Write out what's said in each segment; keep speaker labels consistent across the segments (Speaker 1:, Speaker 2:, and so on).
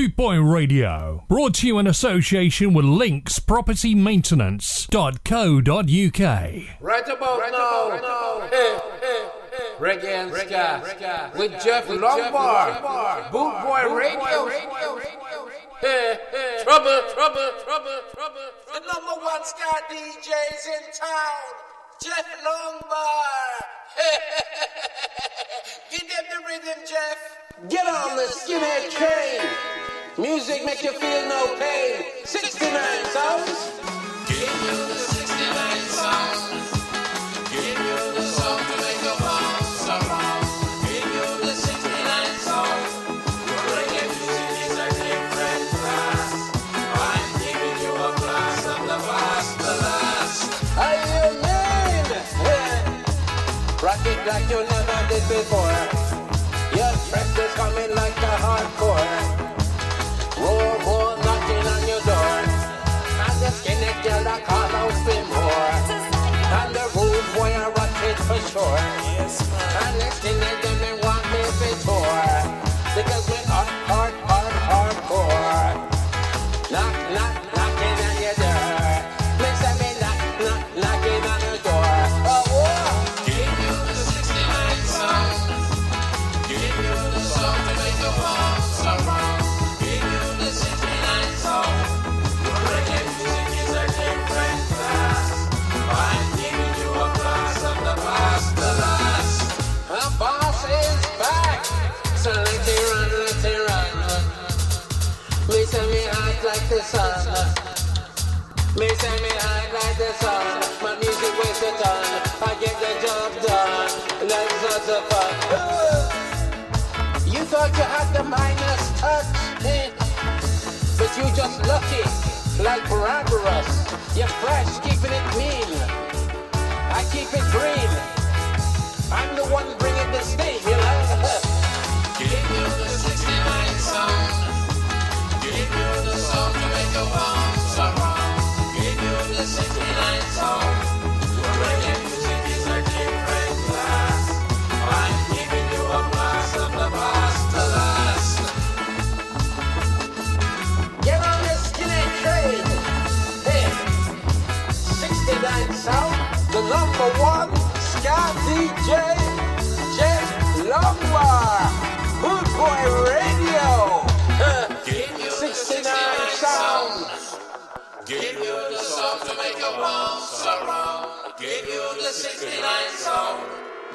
Speaker 1: Bootboy Radio, brought to you in association with Links Property Maintenance.co.uk.
Speaker 2: Right about right now, right now. Hey, hey, hey. Reggae and Ska with Jeff Longbar, Bootboy Radio. Hey, hey. Trouble, trouble, trouble, trouble.
Speaker 3: The number one Ska DJs in town, Jeff Longbar. Give them the rhythm, Jeff. Get on the skinhead train. Music make you feel no pain. 69 songs.
Speaker 2: Give you the 69 sound. Give you the song to make you bounce around. Give you the 69 sound. Reggae music is a different class. I'm giving you a class of the the last.
Speaker 3: How you mean? Hey. Rock it like you never did before. Your breath is coming like a hardcore. That call out for more. And the rude boy I rock it for sure. And waste the time. I get the job done. That's not the fun. You thought you had the minus touch, but you just lucky, like Barabbas. You're fresh, keeping it mean. I keep it green. I'm the one bringing the steam, you know.
Speaker 2: Give you the 69 sound. Give you the song to make you bounce around. Give you the 69 sound.
Speaker 3: Number one ska DJ, Jeff Longbar, Good Boy Radio.
Speaker 2: Give you the
Speaker 3: 69 Sound.
Speaker 2: Give you the song to make you bounce around. Give you the 69 sound.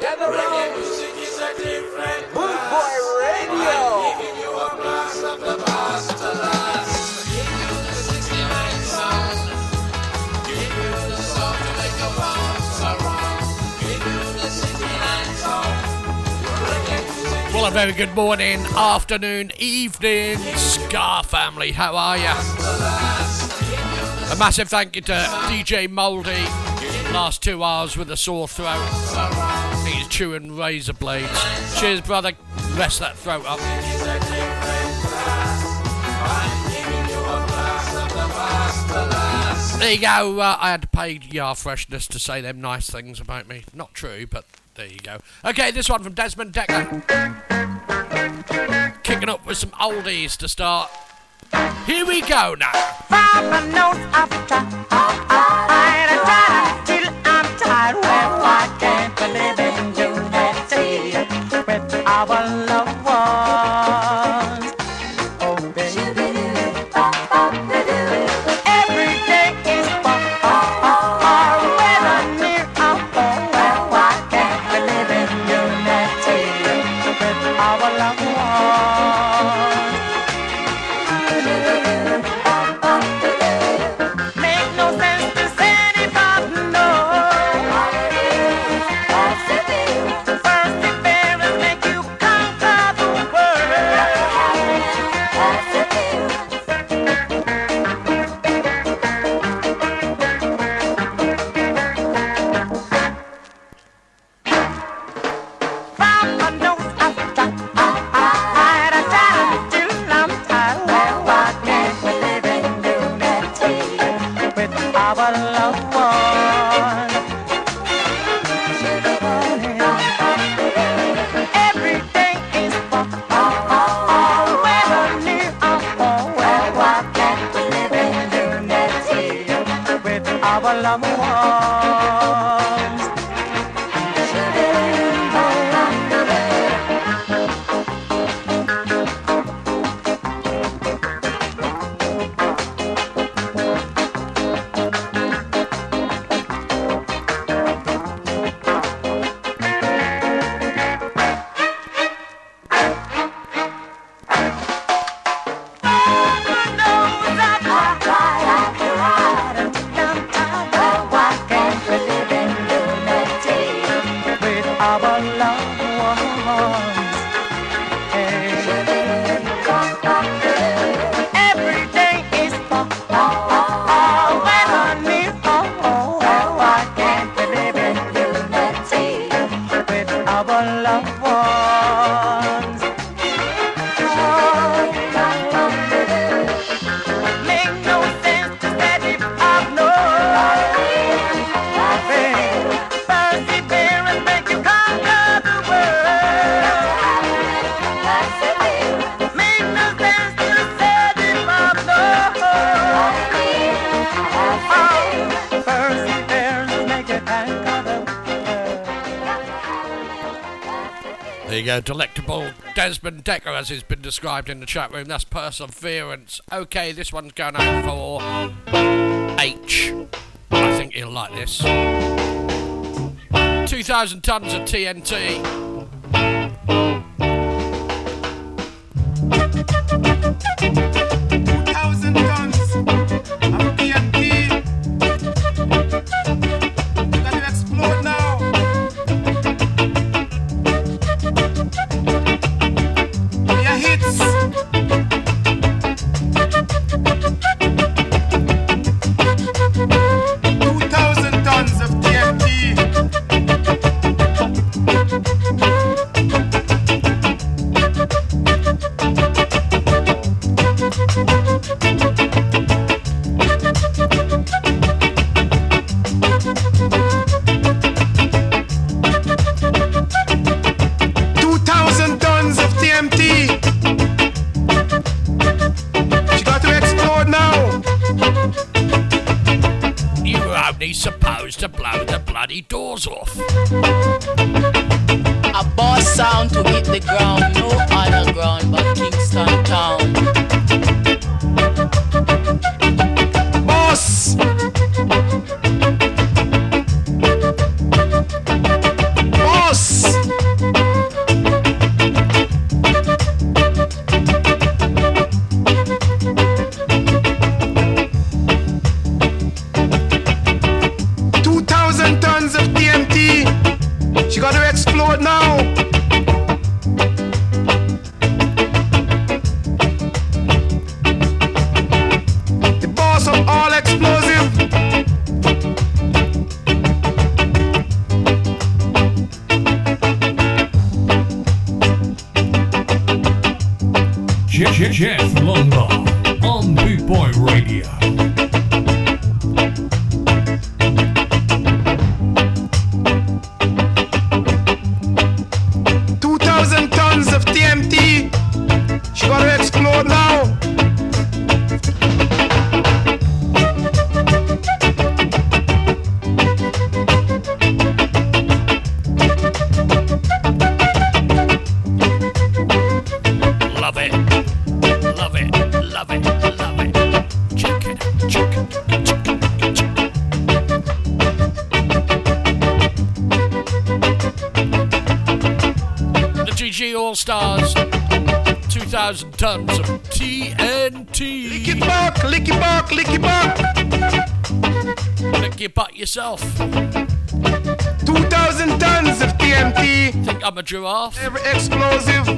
Speaker 3: Gather round,
Speaker 2: music is a different
Speaker 3: Good. Boy Radio.
Speaker 2: I'm giving you a blast of the past
Speaker 4: A very good morning, afternoon, evening, Ska family. How are you? A massive thank you to DJ Mouldy. Last two hours with a sore throat. He's chewing razor blades. Cheers, brother. Rest that throat up. There you go. Uh, I had to pay Yar Freshness to say them nice things about me. Not true, but there you go. Okay, this one from Desmond Dekker. Kicking up with some oldies to start. Here we go now. as has been described in the chat room. That's perseverance. Okay, this one's going out for H. I think he'll like this. 2,000 tons of TNT. doors off.
Speaker 5: A boss sound to hit the ground.
Speaker 4: 2,000 tons of TNT. Think I'm a giraffe.
Speaker 6: Every explosive.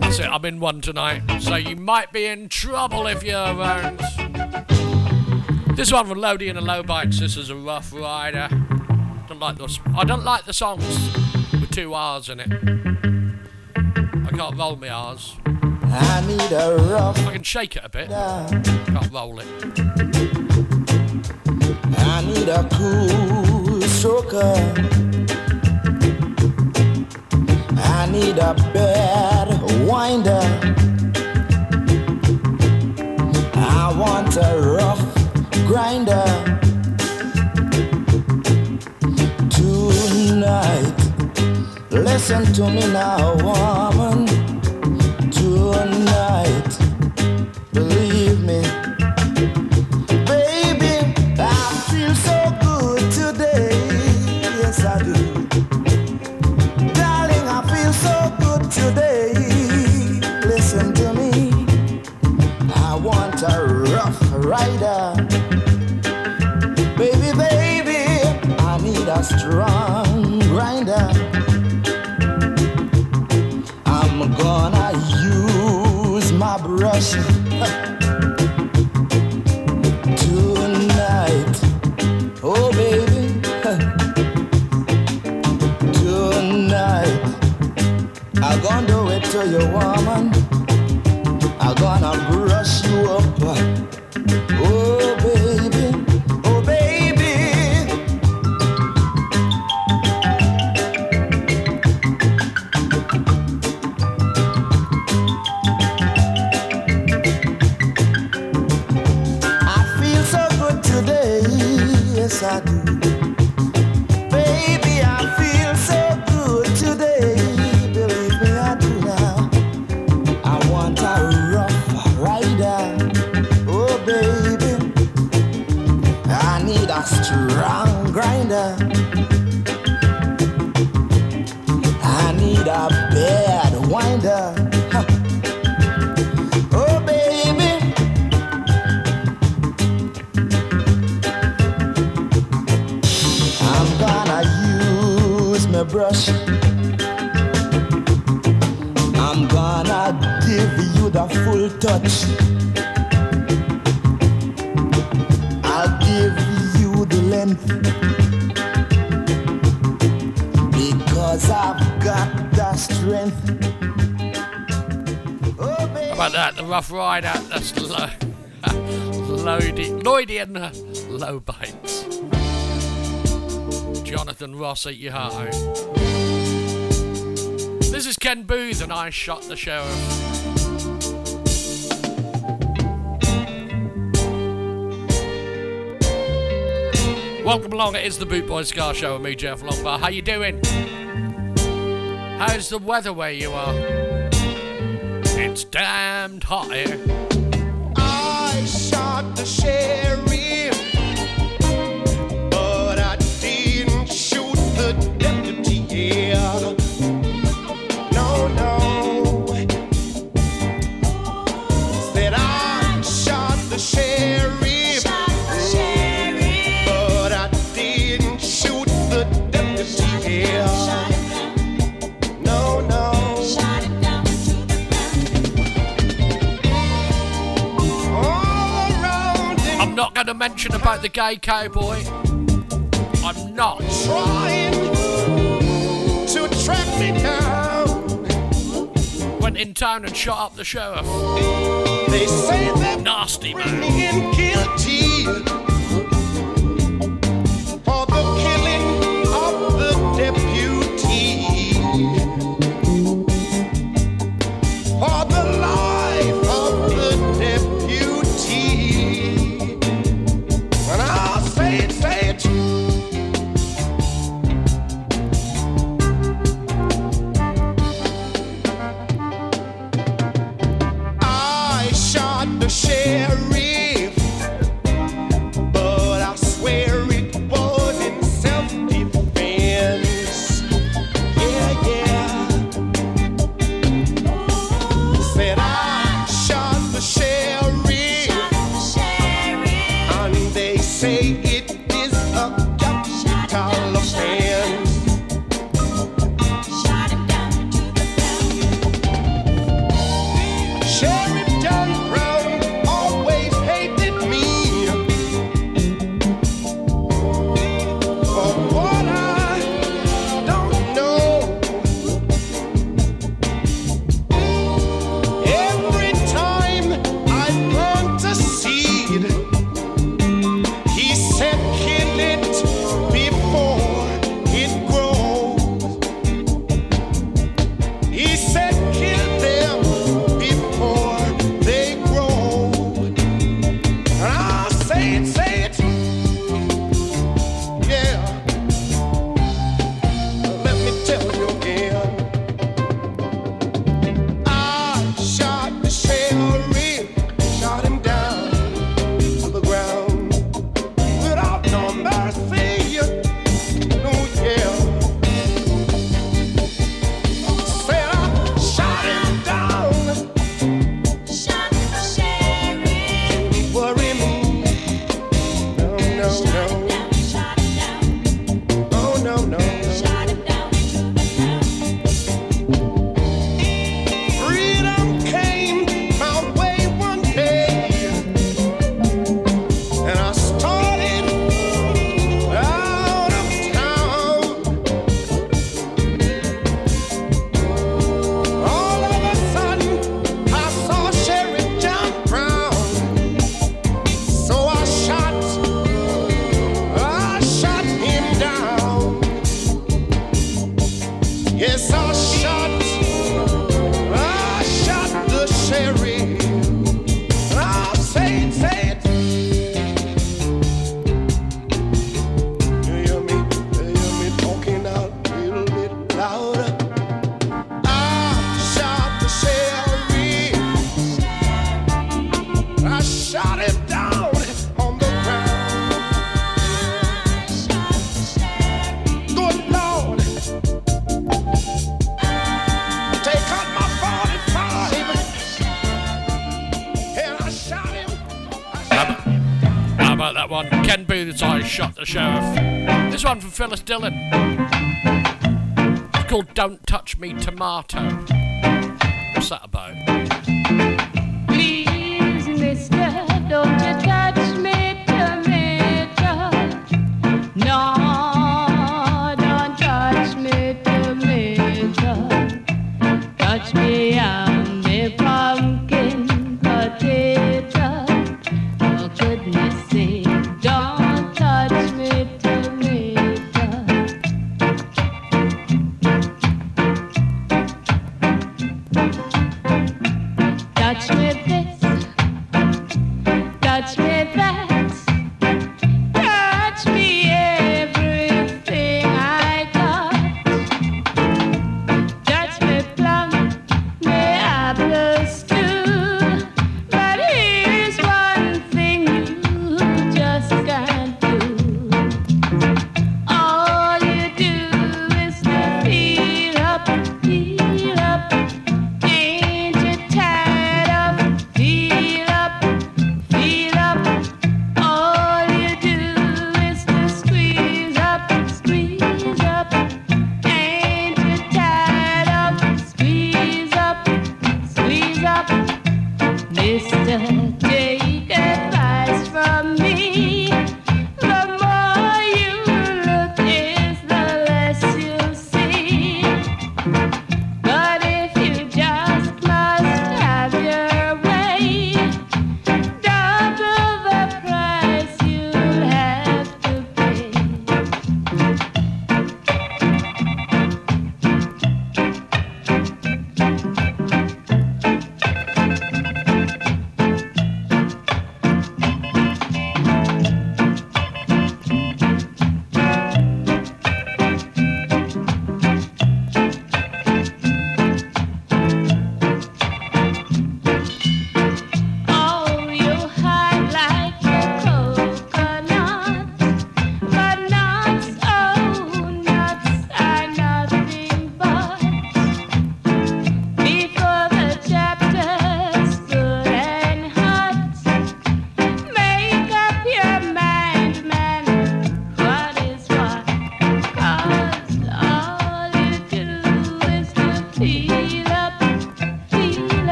Speaker 4: That's it, I'm in one tonight, so you might be in trouble if you're around. This one from Lodi and the Lowbites. This is a rough rider. Don't like those. I don't like the songs with two R's in it. Can't roll my R's.
Speaker 7: I need a rough.
Speaker 4: I can shake it a bit.
Speaker 7: Down.
Speaker 4: Can't roll it.
Speaker 7: I need a cool stroker. I
Speaker 8: need a bad winder. I want a rough grinder. Tonight, listen to me now.
Speaker 9: Low Jonathan Ross, eat your heart out. This is Ken Boothe, and I shot the sheriff. Welcome along. It is the Boot Boy Ska Show with me, Jeff Longbar. How you doing? How's the weather where you are? It's damned hot here. day, cowboy. I'm not
Speaker 4: trying to track me down.
Speaker 9: Went in town and shot up the sheriff.
Speaker 4: They say that
Speaker 9: nasty man.
Speaker 10: One from Phyllis Dillon. It's called Don't Touch Me Tomato. What's that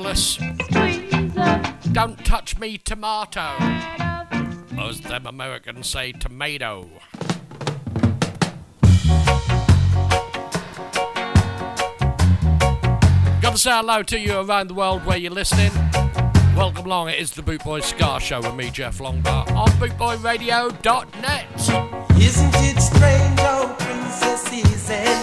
Speaker 4: marvellous. Don't touch me, tomato.
Speaker 10: As them Americans say, tomato. Gotta say hello to you around the world where you're listening. Welcome along, it is the Bootboy Ska Show with me, Jeff Longbar, on bootboyradio.net.
Speaker 11: Isn't it strange,
Speaker 12: oh, Princess Easy?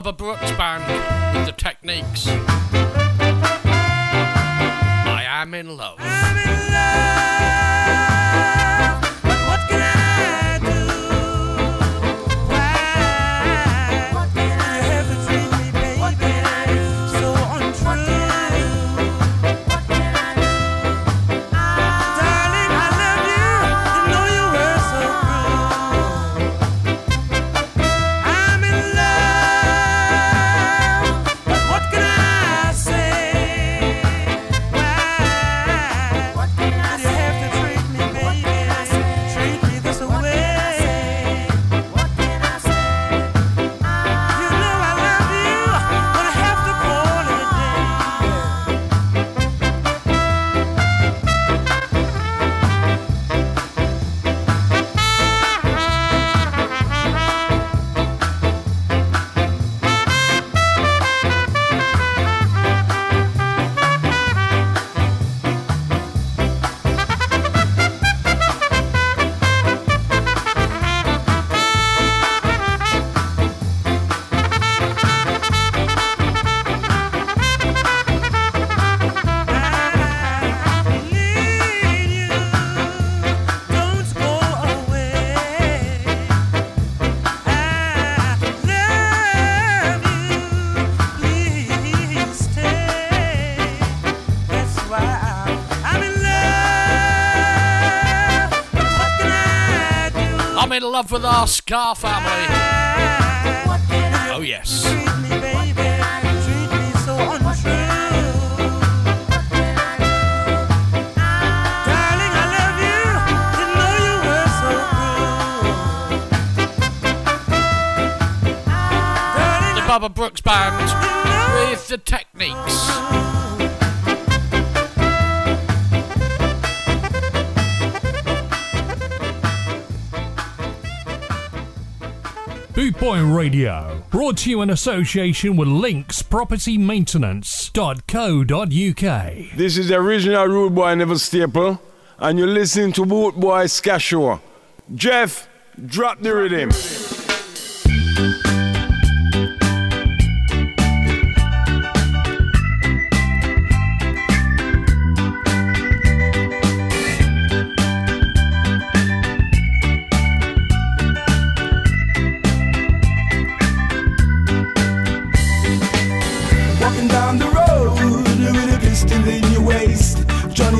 Speaker 12: Baba Brooks I'm in love with our Ska family. Oh, yes. The Baba Brooks Band with the Techniques.
Speaker 1: Boy Radio, brought to you in association with Links Property Maintenance.co.uk.
Speaker 9: This is the original Rude Boy Neville Staple, and you're listening to Boot Boy Ska Show. Jeff, drop the rhythm.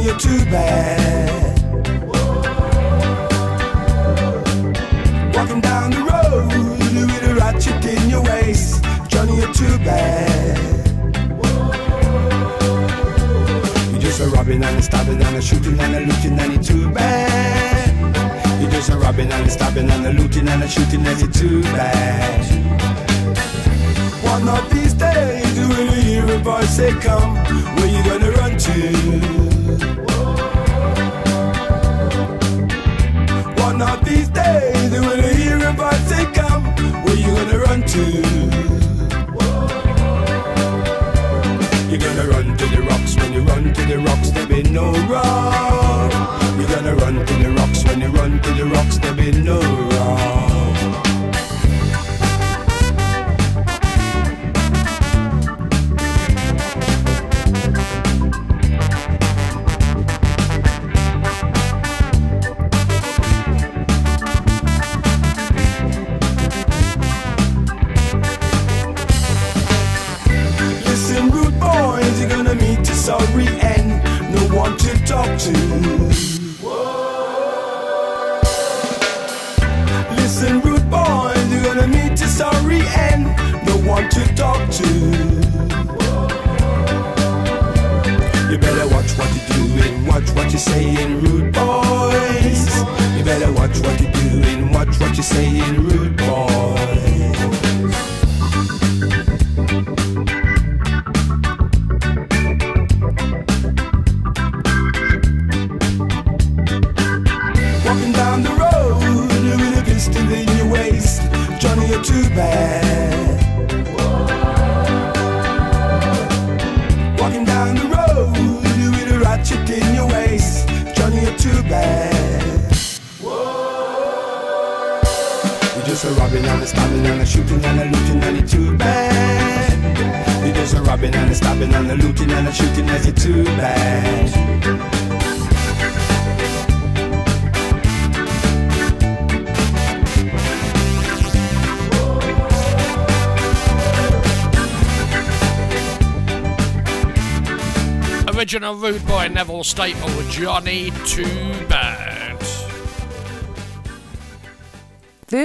Speaker 13: You're too bad. Walking down the road with a ratchet in your waist. Johnny, you're too bad. You're just a robbing and a stabbing and a shooting and a looting and you're too bad. You're just a robbing and a stabbing and a looting and a shooting and you're too bad. One of these days, when you hear a voice say, Come, where you gonna run to? Of these days, when you hear a voice say, Come, where you gonna run to? You're gonna run to the rocks when you run to the rocks, there be no wrong. You're gonna run to the rocks when you run to the rocks, there be no wrong.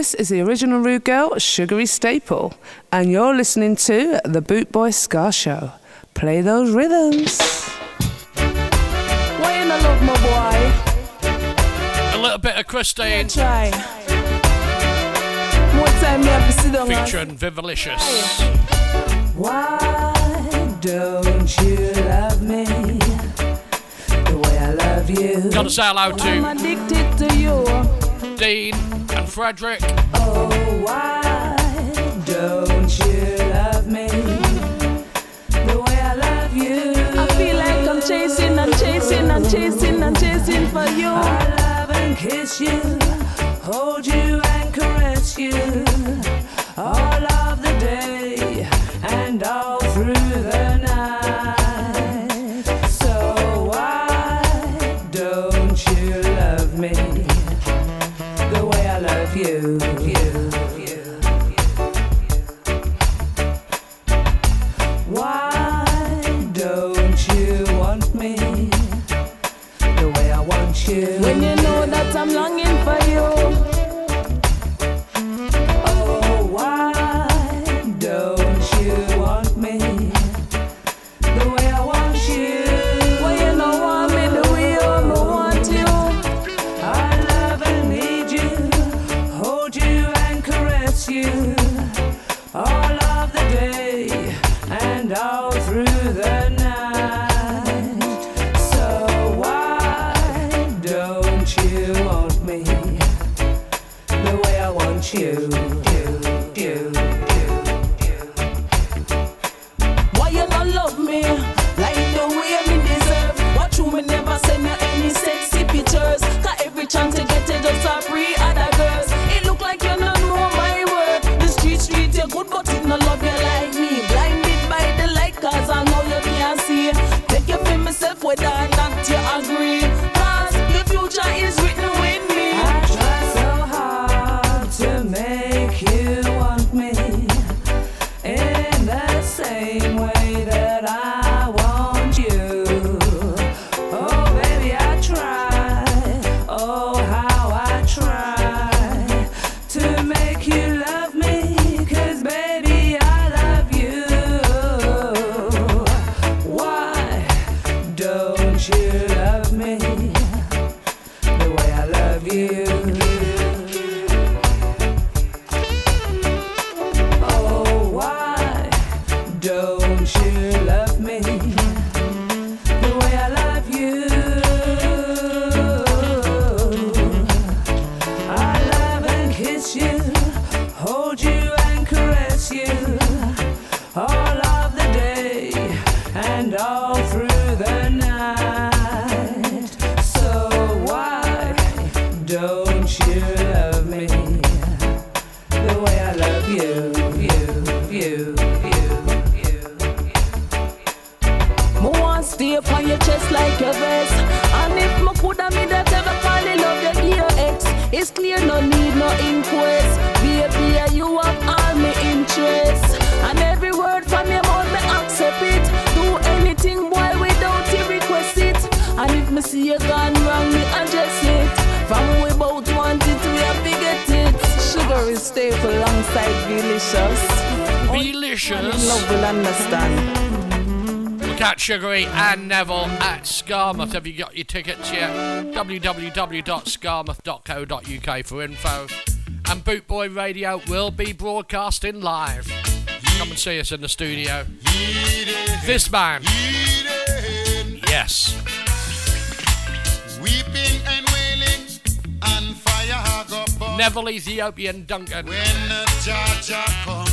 Speaker 14: This is the original Rude Girl Sugary Staple, and you're listening to The Boot Boy Ska Show. Play those rhythms. Why in the love, my boy?
Speaker 4: A little bit of Christine.
Speaker 14: Try. One time you have to sit on
Speaker 4: Featuring Vivalicious.
Speaker 14: Why don't you love me the way I love you?
Speaker 4: Gotta say hello to.
Speaker 14: I'm addicted to you.
Speaker 4: Dean. Frederick.
Speaker 14: Oh, why don't you love me the way I love you? I feel like I'm chasing, I'm chasing, I'm chasing, I'm chasing for you. I love and kiss you, hold you and caress you. Oh, want you. When you know that I'm longing for you. www.skamouth.co.uk for
Speaker 4: info. And Bootboy Radio will be broadcasting live. Come and see us in the studio. This man. Yes.
Speaker 15: Weeping and wailing and fire hug up.
Speaker 4: Neville Ethiopian Duncan.
Speaker 15: When the comes.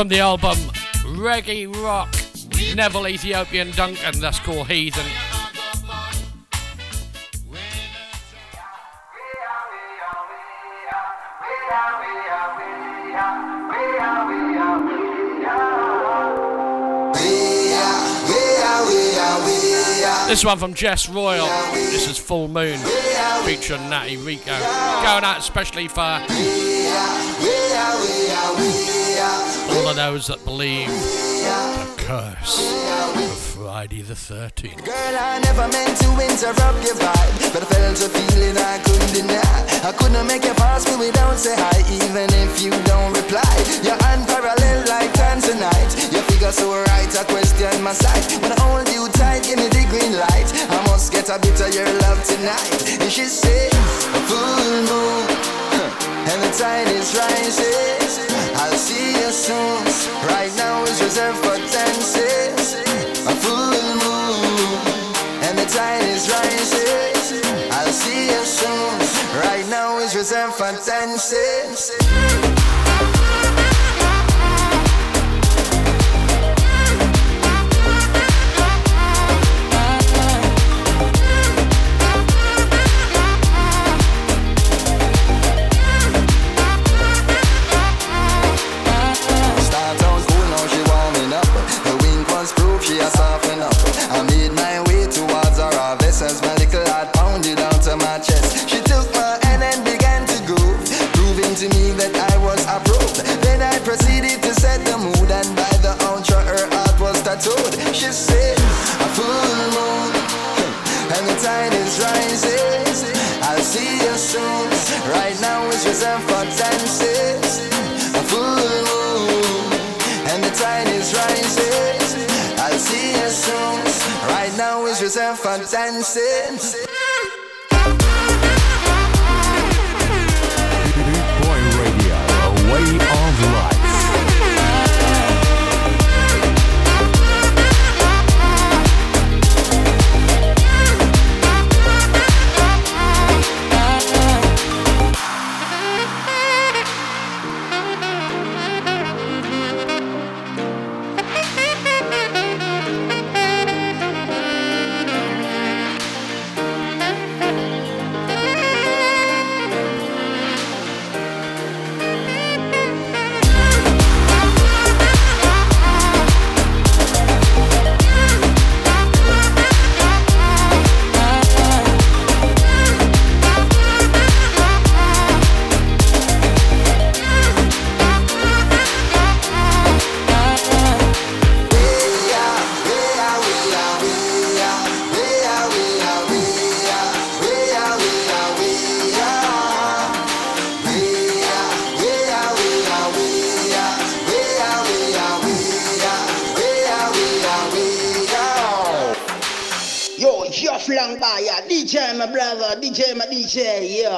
Speaker 4: From the album Reggae Rock, Neville Ethiopian Duncan, that's called Heathen. This one from Jess Royal. This is Full Moon, featuring Natty Rico. Going out especially for of those that believe the curse of Friday the 13th.
Speaker 7: Girl, I never meant to interrupt your vibe, but I felt a feeling I couldn't deny. I couldn't make you pass me without say hi, even if you don't reply. You're unparalleled like tanzanite. Your figure so right, I question my sight. When I hold you tight, give me the green light. I must get a bit of your love tonight. And she said, full moon, and the tide is rising. I'll see you soon. Right now is reserved for dances. A full moon, and the tide is rising. I'll see you soon. Right now is reserved for dances. told. She said, a full moon and the tide is rising. I'll see you soon. Right now it's reserved for dances. A full moon and the tide is rising. I'll see you soon. Right
Speaker 16: now it's reserved for dancing.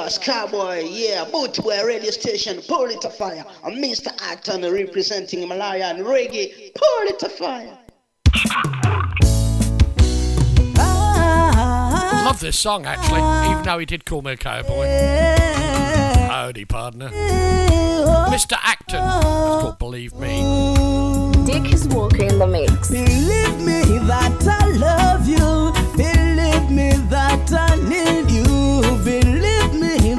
Speaker 17: Dallas Cowboy, yeah, boot to a Radio Station, pull it to fire. And Mr. Acton representing Malaya and Reggae, pull it to fire.
Speaker 4: Love this song actually, even though he did call me a cowboy. Howdy, partner. Mr. Acton, called Believe Me.
Speaker 18: Dick is walking in the mix.
Speaker 7: Believe me that I love you. Believe me that I need you. Believe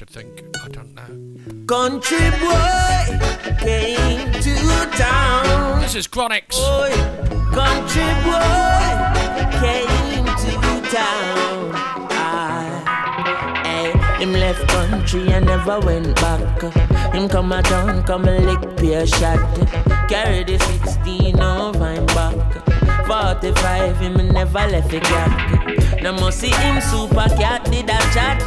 Speaker 4: should think. I don't know.
Speaker 19: Country boy came to town.
Speaker 4: This is Chronixx.
Speaker 19: Boy, country boy came to town. Ah, hey, him left country and never went back. Him come a town, come a lick peer shot. Carry the 16 over him back. 45, him never left the gap. Now must see him super cat did a chat.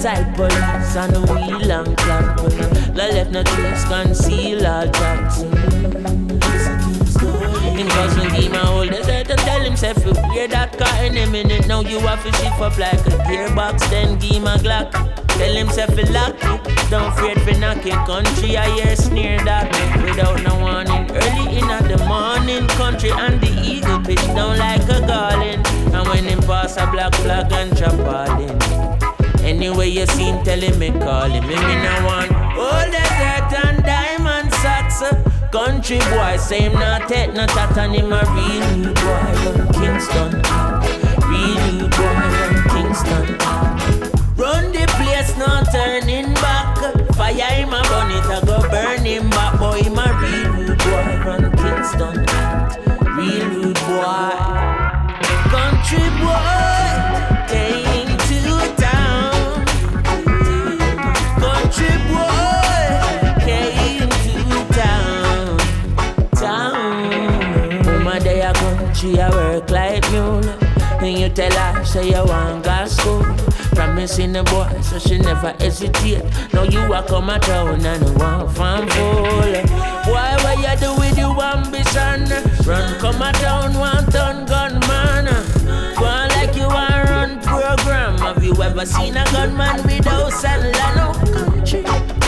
Speaker 19: Side police on the wheel and clap. La left no trace conceal all tracks. Uh. Him cousin him a hold his head to tell himself to wear that car in a minute. Now you have to shift up like a gearbox, then give him a Glock. Tell himself to lock it. Don't afraid for knocking country. I hear sneer that without no warning. Early in the morning, country and the eagle pitch down like a garland. When him pass a black flag and chop all in. Anyway, you see him telling me, call him. Me, me no want all dirt and diamond socks. Country boy, him not take no tat and him a real boy from Kingston. Real boy from Kingston. Run the place, no turning back. Fire him a burn it, I go burn him back. Boy, him a real boy from Kingston. Tell her, say you want gas school. Promising the boy, so she never hesitate. Now you a come a town and want farm full. Why, what you do with your ambition? Run come a town, one ton gunman. Go on like you want run program. Have you ever seen a gunman with house and land? No country.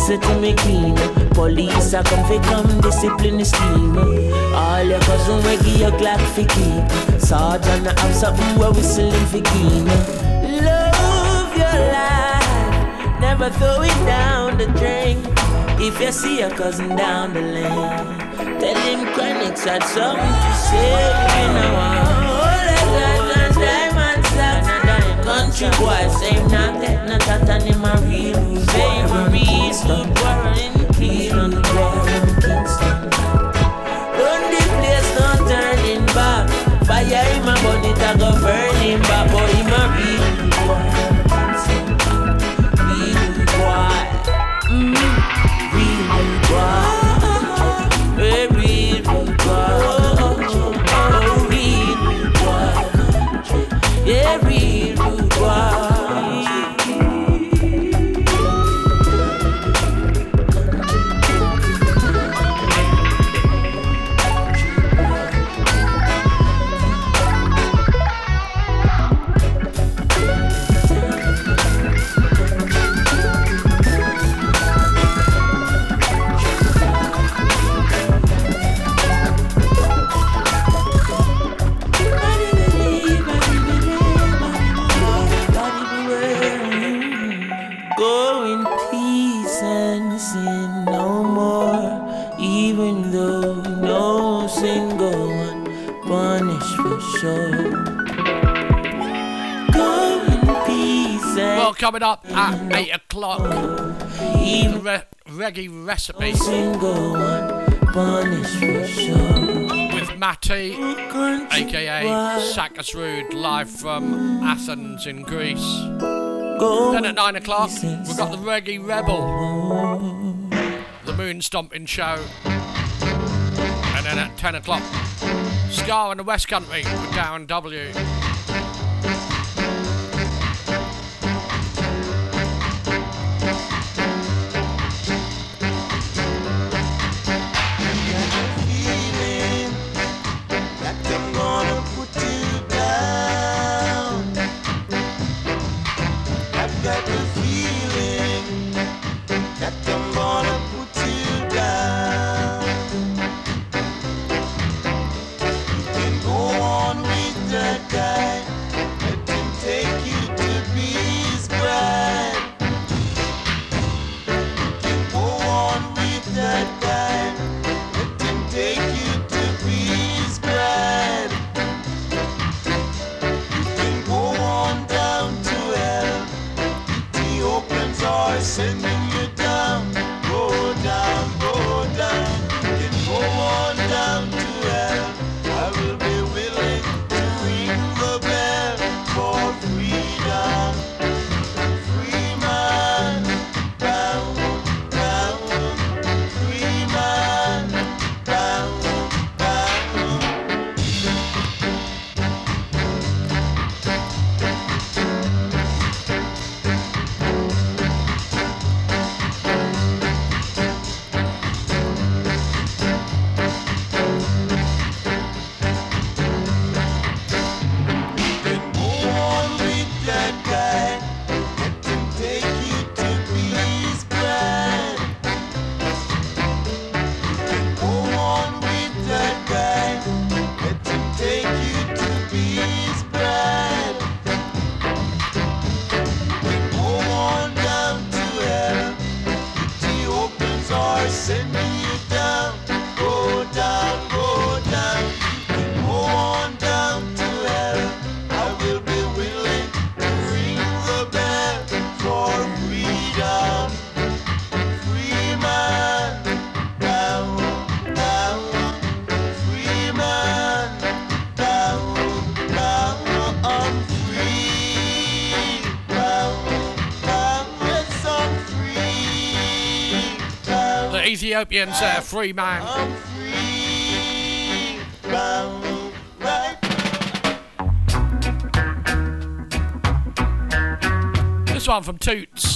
Speaker 19: Listen to me clean. Police are come fi come discipline scheme. All your cousin we give you Glock fi keep. Sergeant I have something where whistling fi keen. Love your life, never throw it down the drain. If you see your cousin down the lane, tell him Chronixx had something to say. You know all the country boy same not that not that and a real say a real good boy in Kingston boy in Kingston. Run the place not turning back. Fire a burn it a go burn him back. Boy
Speaker 4: up at 8 o'clock, re- reggae recipe with Matty, aka Sakas Rude, live from Athens in Greece. Then at 9 o'clock, we've got the Reggae Rebel, the Moon Stomping Show. And then at 10 o'clock, Ska in the West Country with Darren W.
Speaker 20: Ethiopians there, free man. This one from Toots.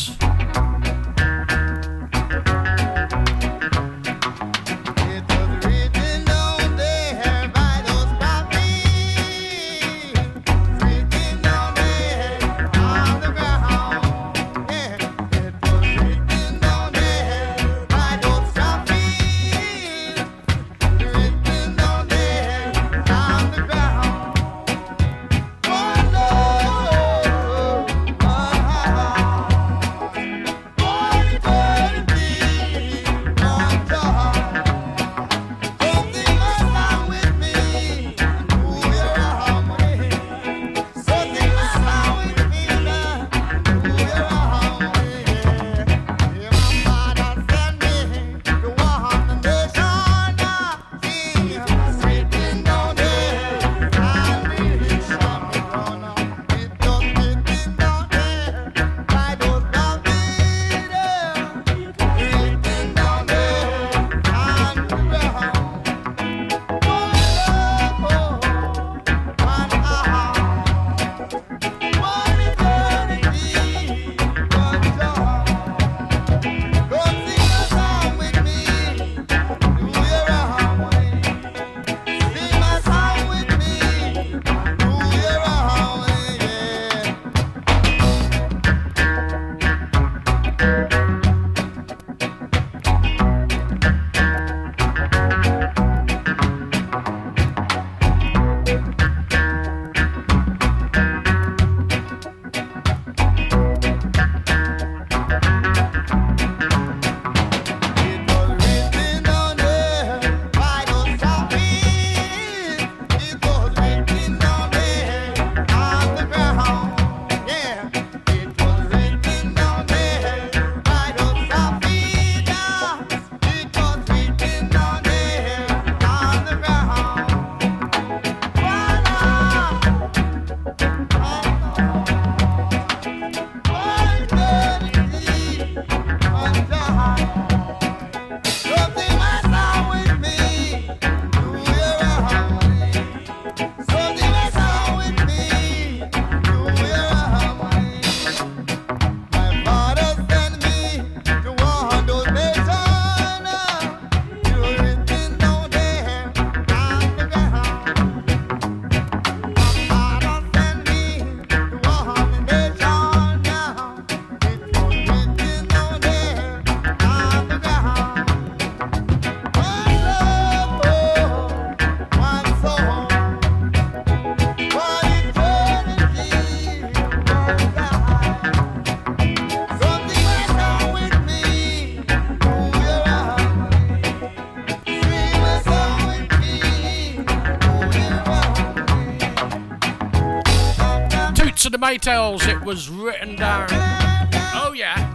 Speaker 20: Maytals, it was written down. Oh, yeah.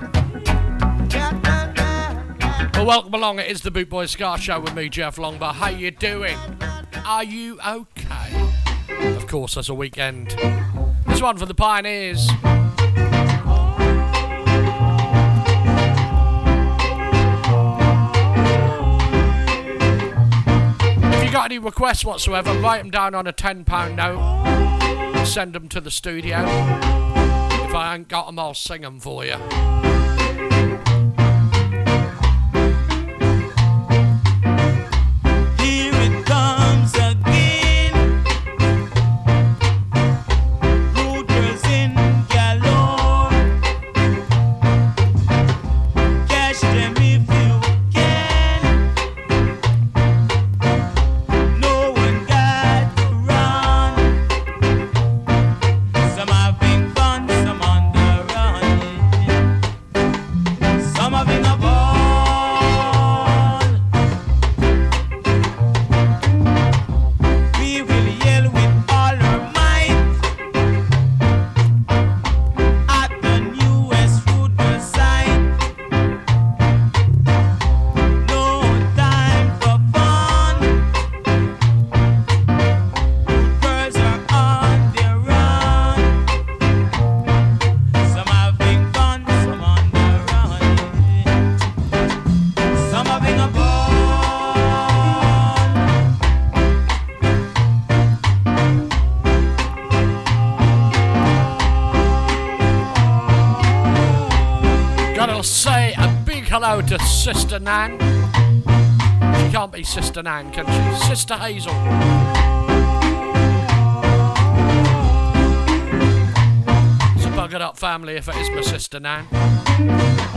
Speaker 20: Well, welcome along. It is the Boot Boy Ska Show with me, Jeff Longbar. How you doing? Are you okay? Of course, there's a weekend. This one for the Pioneers. If you got any requests whatsoever, write them down on a £10 note send them to the studio. If I ain't got them, I'll sing them for you.
Speaker 4: Sister Nan. She can't be Sister Nan, can she? Sister Hazel. It's a buggered up family if it is my sister Nan.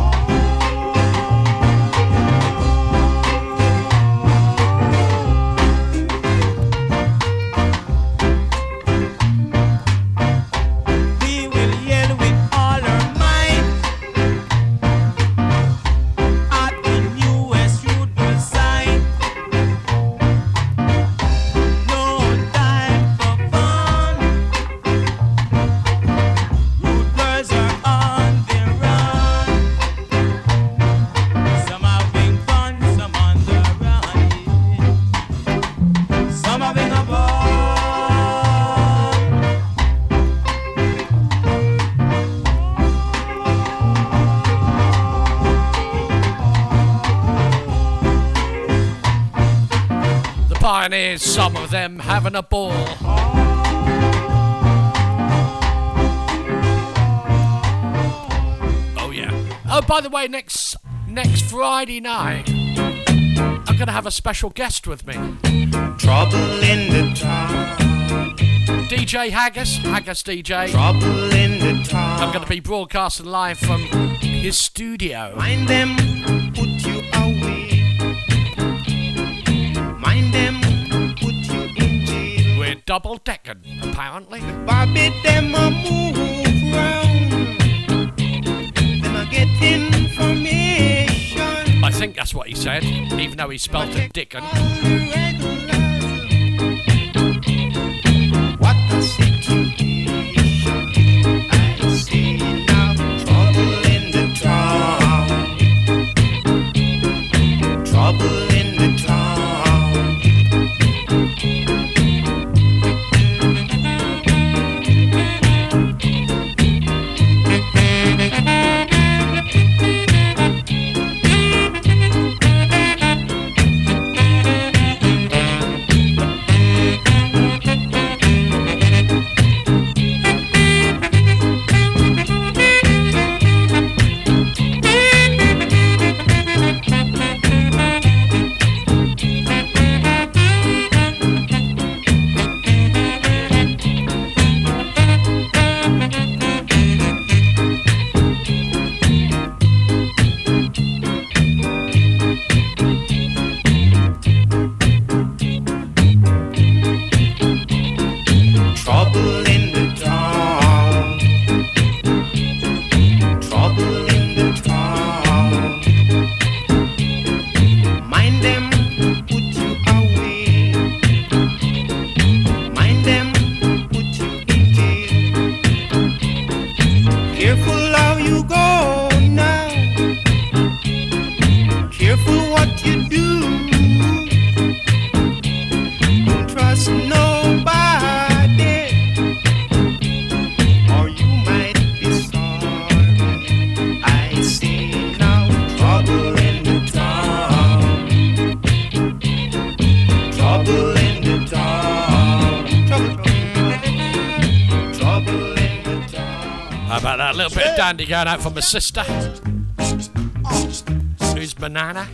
Speaker 4: Pioneers, some of them having a ball. Oh yeah. Oh, by the way, next next Friday night, I'm gonna have a special guest with me.
Speaker 21: Trouble in the town.
Speaker 4: DJ Haggis, Haggis DJ.
Speaker 21: Trouble in the town.
Speaker 4: I'm gonna be broadcasting live from his studio.
Speaker 21: Mind them, put you away. Mind them, put you in
Speaker 4: double decking, apparently.
Speaker 21: Bobby, them a move round. Them a get information.
Speaker 4: I think that's what he said, even though he spelt it Dickon. Dandy going out for my sister? Who's banana?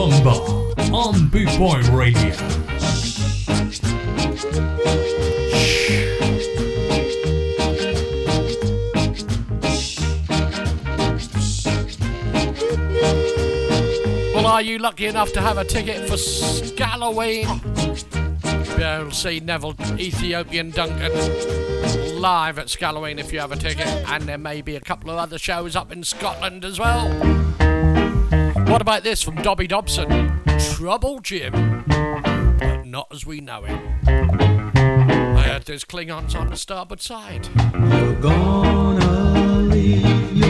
Speaker 1: Longbar on Boot Boy Radio.
Speaker 4: Well, are you lucky enough to have a ticket for Skalloween? To see Neville Ethiopian Duncan live at Skalloween if you have a ticket, and there may be a couple of other shows up in Scotland as well. What about this from Dobby Dobson? Trouble Jim, but not as we know it. I heard there's Klingons on the starboard side.
Speaker 21: You're gonna leave your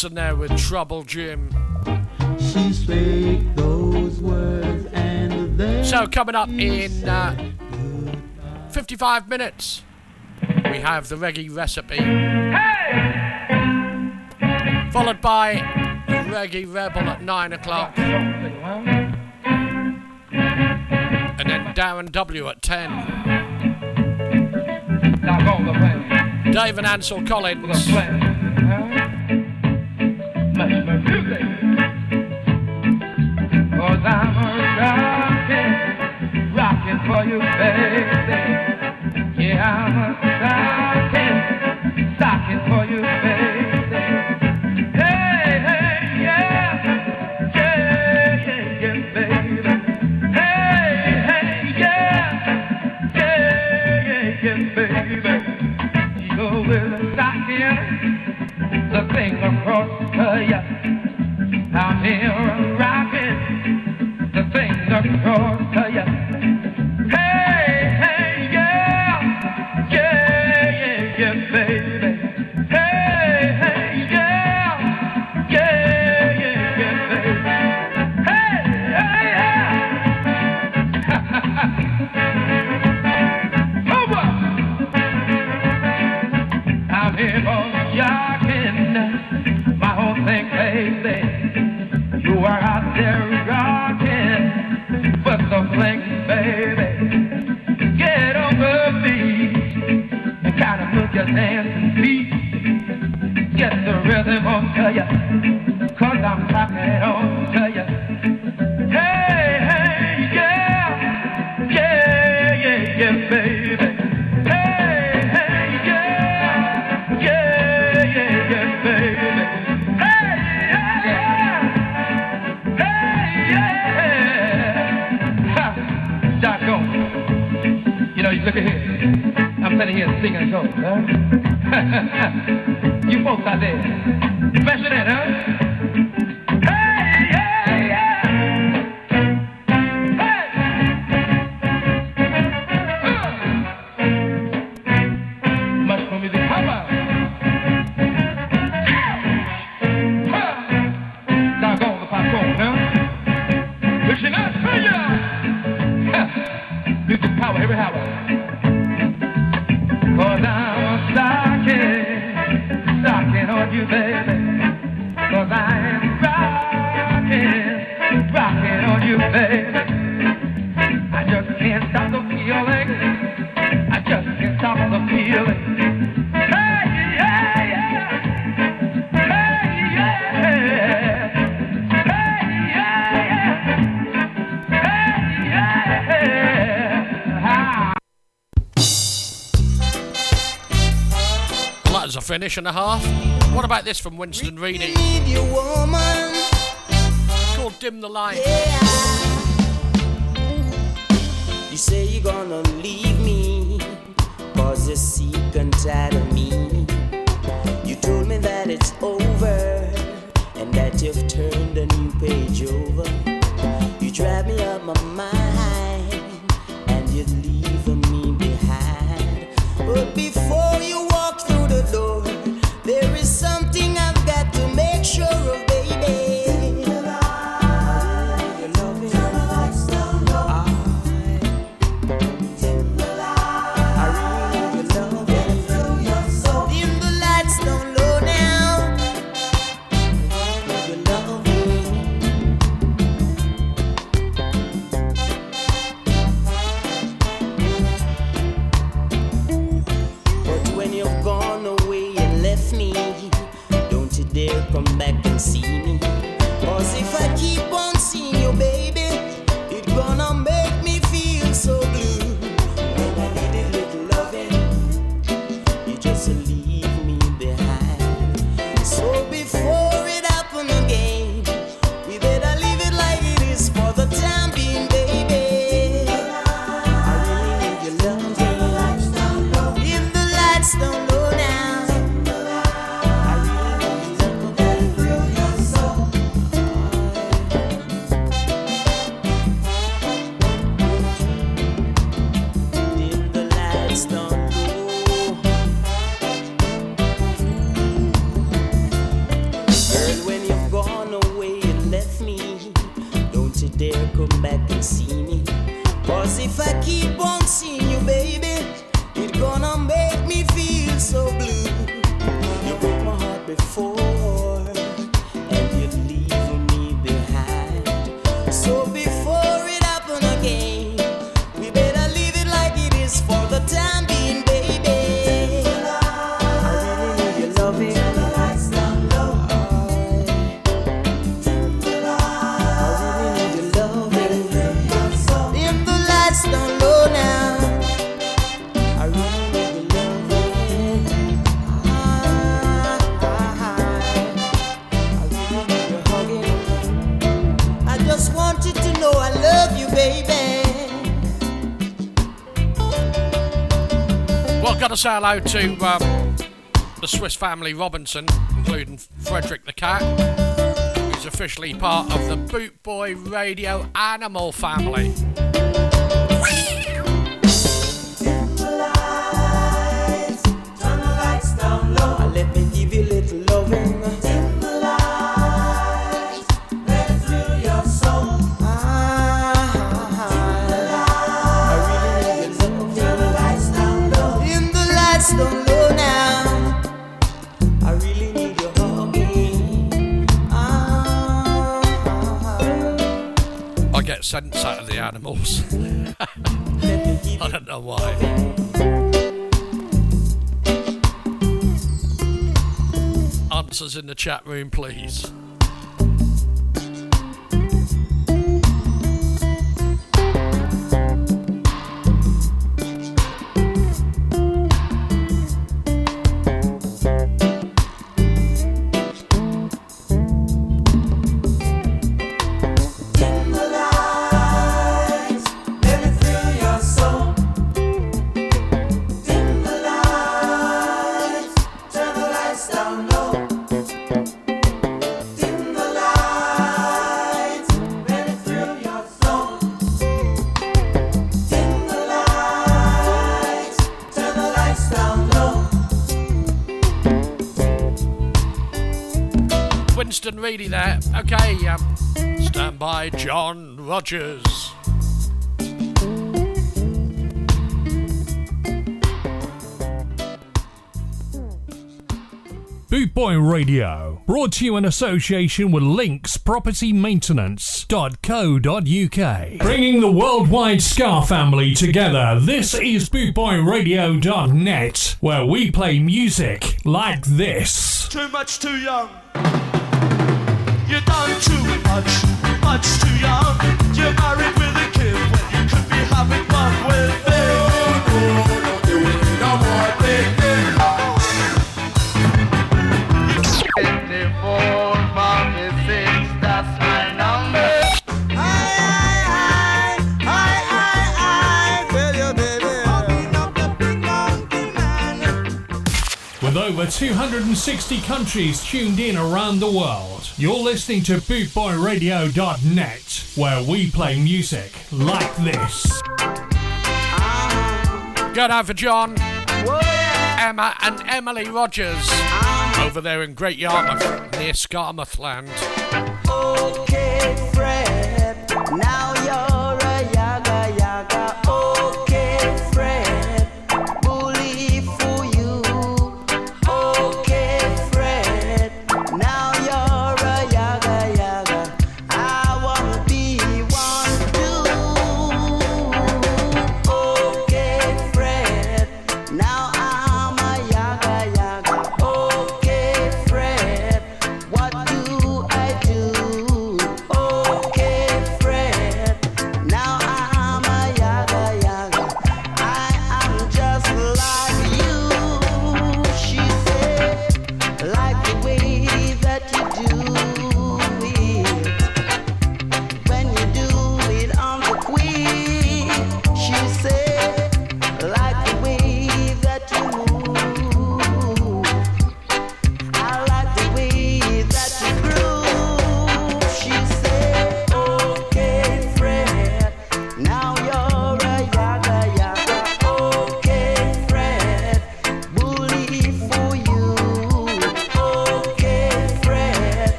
Speaker 4: Dobby Dobson there with Trouble Jim.
Speaker 21: She spoke those words and then
Speaker 4: So, coming up in uh, 55 minutes, we have the reggae recipe. Followed by the Reggae Rebel at 9 o'clock. And then Darren W at 10. Dave and Ansel Collins.
Speaker 22: for
Speaker 4: an and a half. What about this from Winston Reedy? called Dim the Light. Yeah.
Speaker 20: You say you're gonna leave me, cause you're sick and tired of me. You told me that it's over, and that you've turned a new page over. You drive me up my mind.
Speaker 4: say hello to um, the Swiss family Robinson, including Frederick the Cat, who's officially part of the Boot Boy Radio Animal family.
Speaker 20: I
Speaker 4: get sense out of the animals. I don't know why. Answers in the chat room, please. John Rogers.
Speaker 1: Boot Boy Radio, brought to you in association with Links Property Maintenance.co.uk. Bringing the worldwide Ska family together, this is BootboyRadio.net, where we play music like this.
Speaker 21: Too much too young. You done too much, much too young. You're married
Speaker 1: 260 countries tuned in around the world, you're listening to BootboyRadio.net, where we play music like this.
Speaker 4: Going out for John, oh, Emma, and Emily Rogers ah. over there in Great Yarmouth near Skamouthland.
Speaker 7: Okay, Fred, now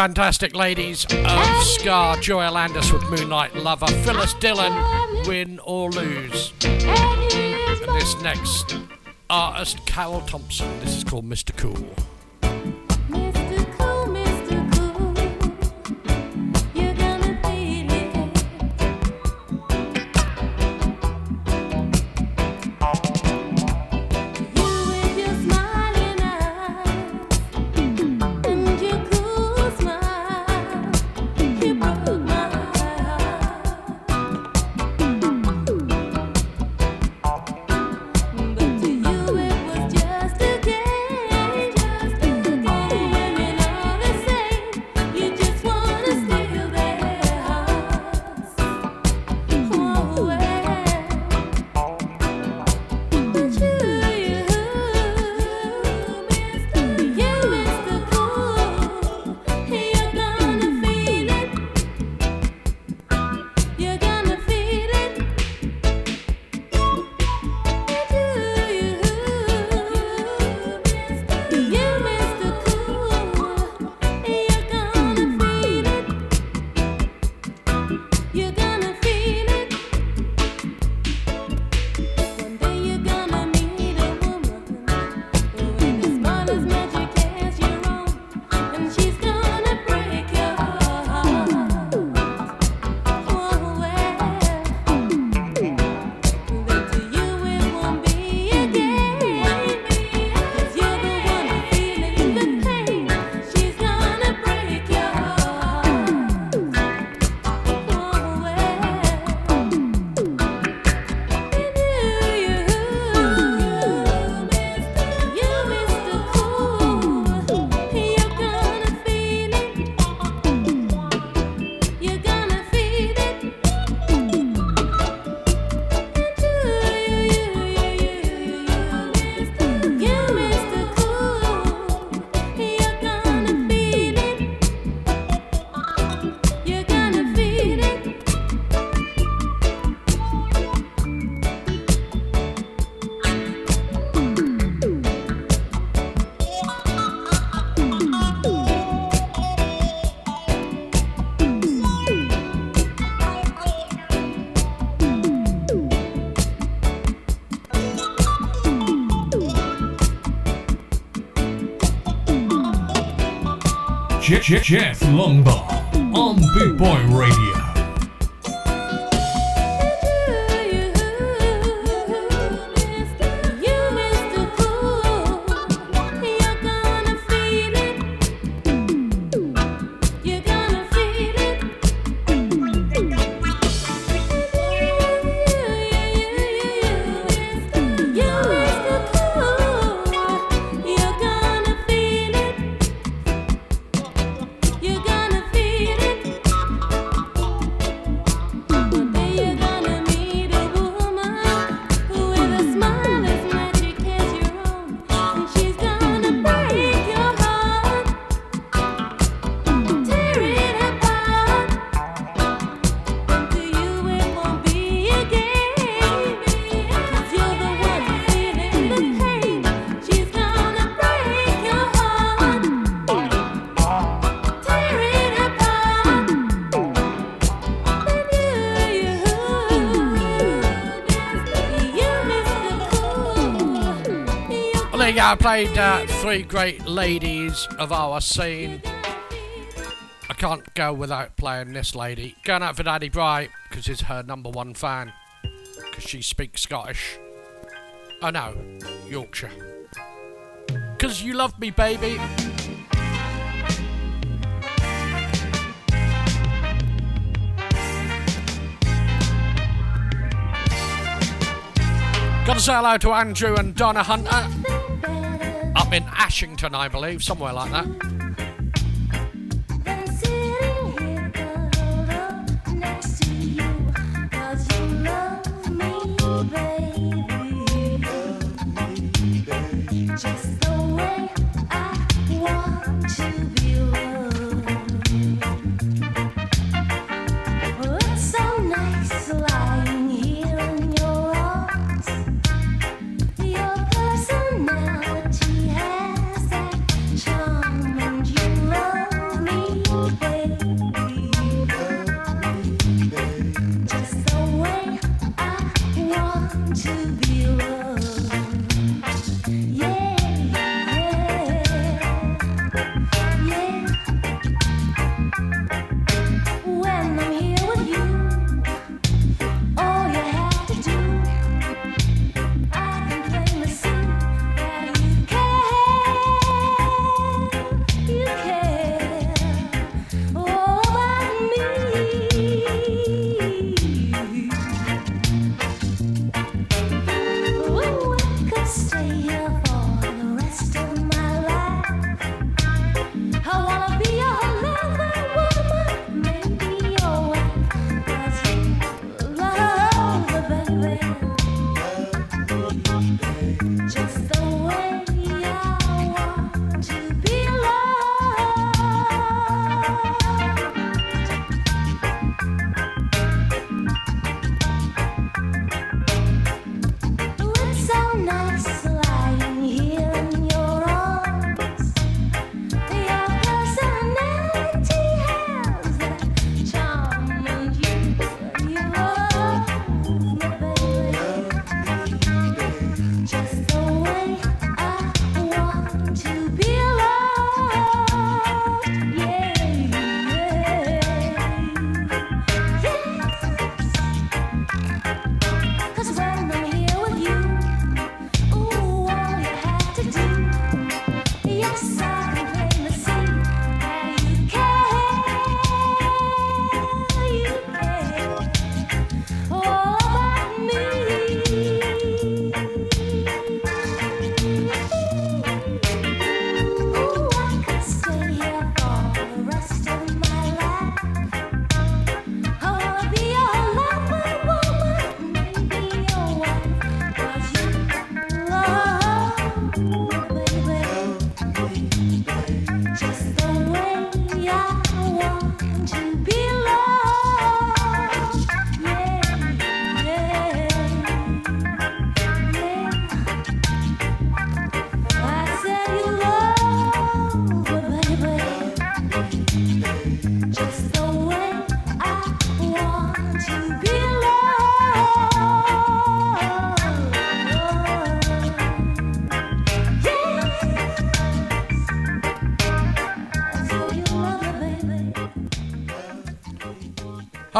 Speaker 23: fantastic ladies of Ska, Joya Landis with Moonlight Lover, Phyllis Dillon, Win or Lose. And this next artist, Carol Thompson. This is called Mr. Cool.
Speaker 1: Jeff Longbar on Big Boy Radio.
Speaker 23: I played uh, three great ladies of our scene. I can't go without playing this lady. Going out for Daddy Bright because he's her number one fan. Because she speaks Scottish. Oh no, Yorkshire. Because you love me, baby. Got to say hello to Andrew and Donna Hunter. Up in Ashington, I believe, somewhere like that.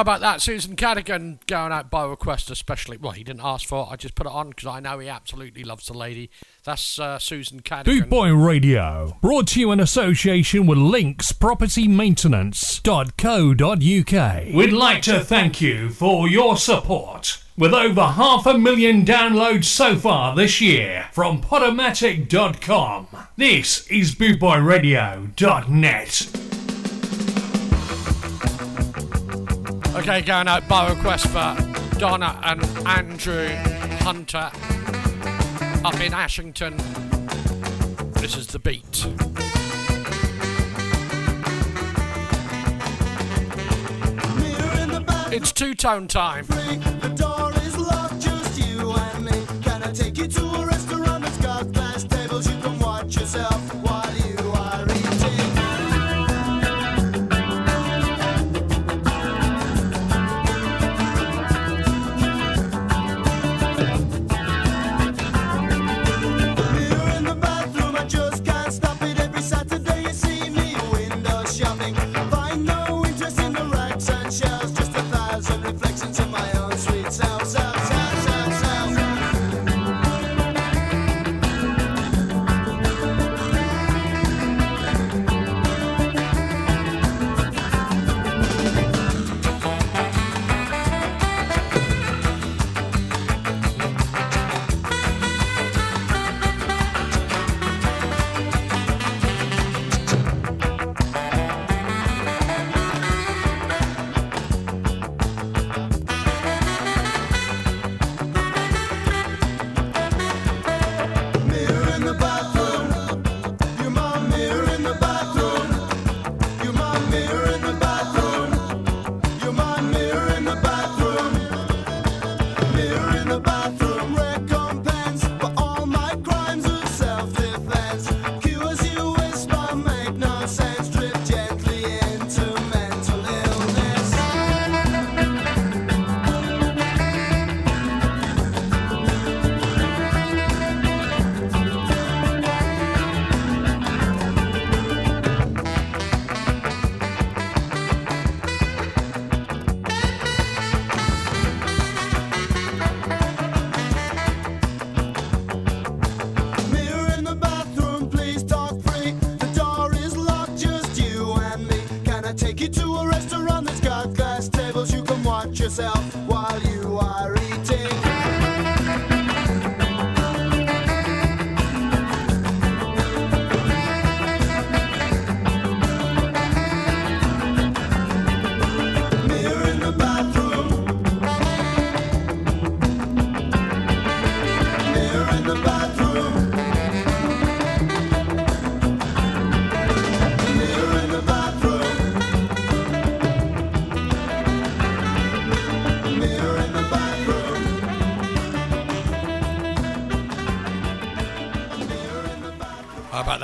Speaker 23: How about that? Susan Cadogan going out by request, especially. Well, he didn't ask for it. I just put it on because I know he absolutely loves the lady. That's uh, Susan Cadogan.
Speaker 1: Boot Boy Radio, brought to you in association with Links Property Maintenance.co.uk. We'd like to thank you for your support. With over half a million downloads so far this year from Podomatic.com. This is BootboyRadio.net.
Speaker 23: Okay, going out by request for Donna and Andrew Hunter up in Ashington. This is the beat. It's two tone time.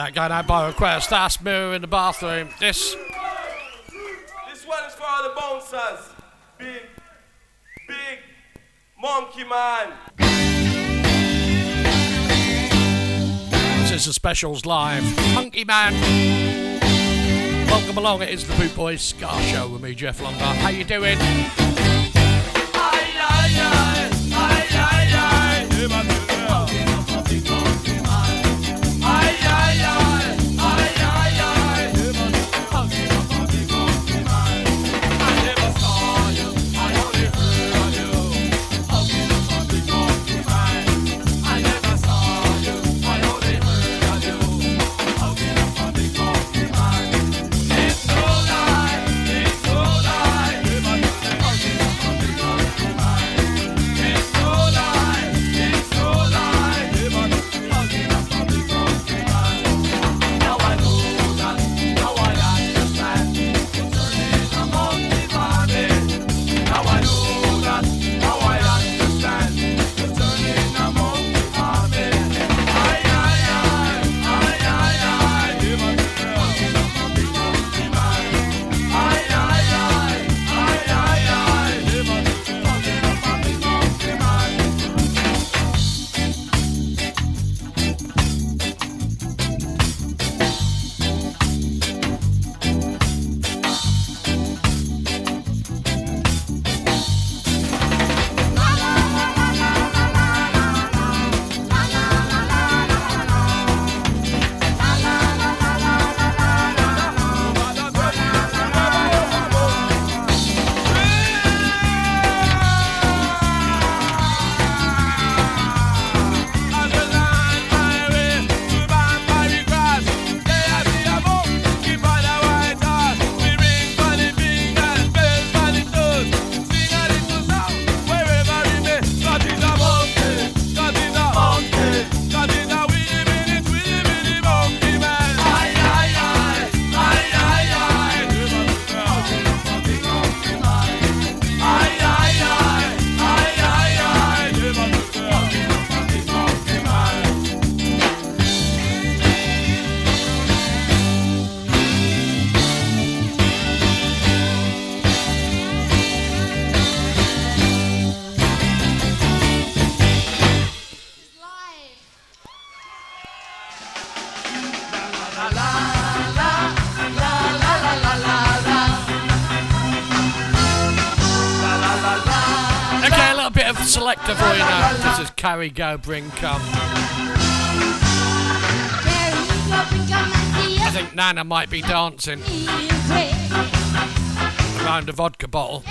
Speaker 4: That going out by request? That's Mirror in the bathroom. This
Speaker 9: This one is for all the bouncers. Big, big monkey man.
Speaker 4: This is the specials live. Monkey Man. Welcome along. It is the Boot Boys Ska Show with me, Jeff Longer. How you doing? Selector you now. This is Carry Go Bring Come. I think Nana might be dancing around a vodka bottle.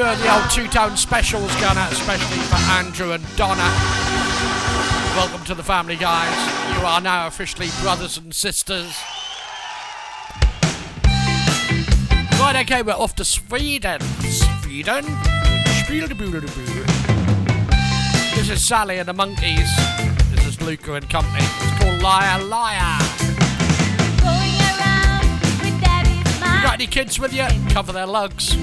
Speaker 24: Few of the old two-tone specials going out, especially for Andrew and Donna. Welcome to the family, guys. You are now officially brothers and sisters. Right, okay, we're off to Sweden. Sweden? This is Sally and the Monkeys. This is Luca and Company. It's called Liar Liar. You got any kids with you? Cover their lugs.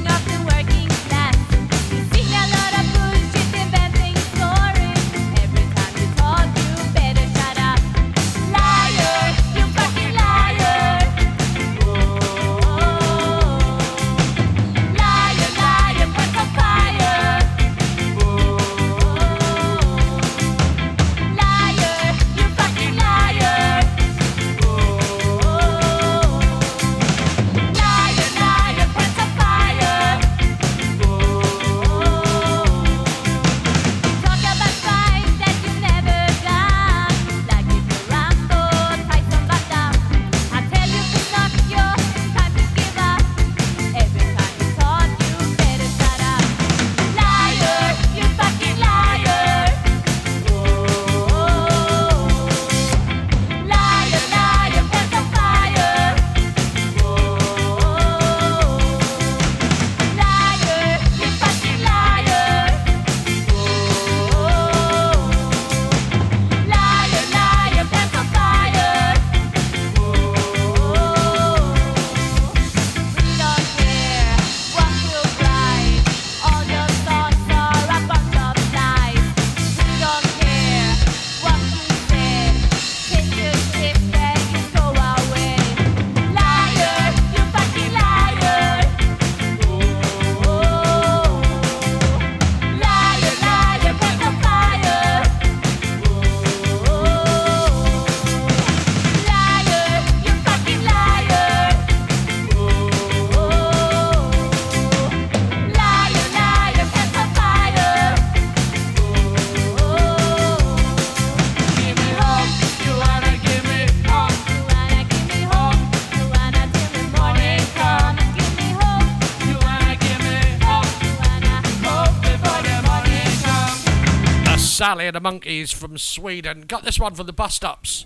Speaker 24: Sally and the Monkeys from Sweden. Got this one from the bus stops.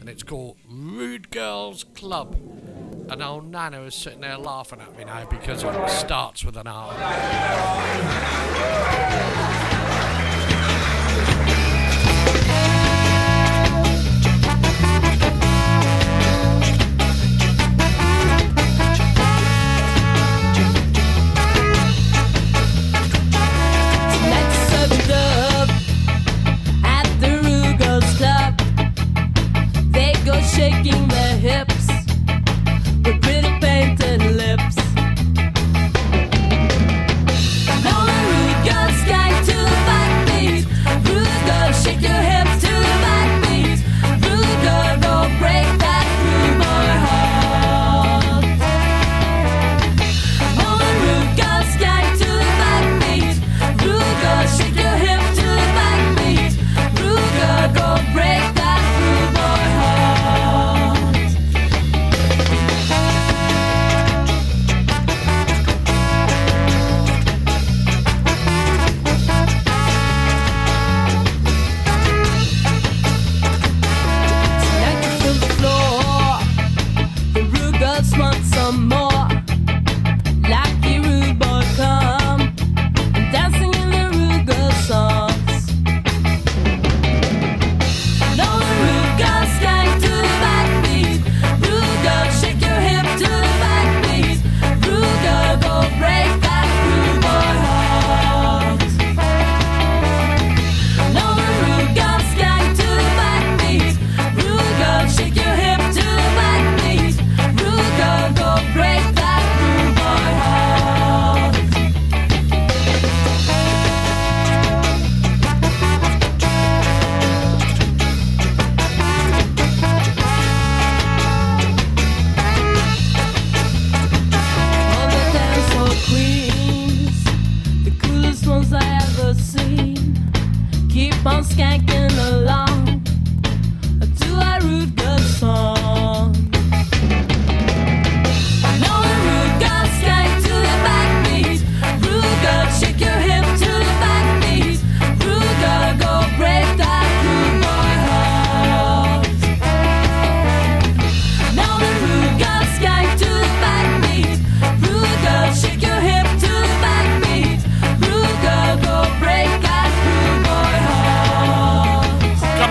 Speaker 24: And it's called Rude Girls Club. And old Nana is sitting there laughing at me now because it starts with an R.
Speaker 25: shaking their hips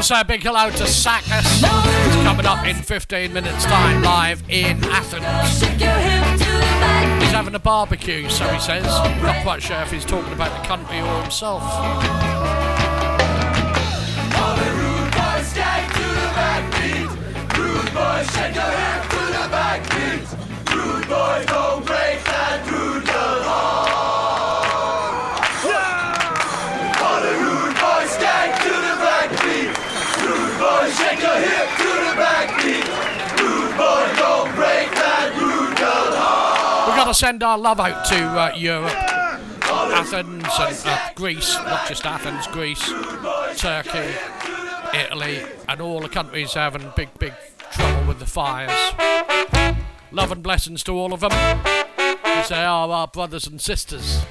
Speaker 4: Say a big hello to Sakas, who's coming up in 15 minutes' time live in Athens. He's having a barbecue, so he says. Not quite sure if he's talking about the country or himself.
Speaker 21: All the rude boys, to the back beat. Rude boys, shake your
Speaker 4: hips. send our love out to uh, Europe, Athens and uh, Greece, not just Athens, Greece, Turkey, Italy, and all the countries having big, big trouble with the fires. Love and blessings to all of them, because they are our brothers and sisters.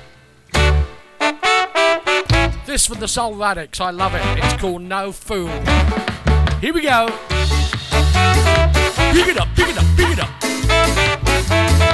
Speaker 4: This from the Soul Radics. I love it. It's called No Fool. Here we go. Pick it up, pick it up, pick it up.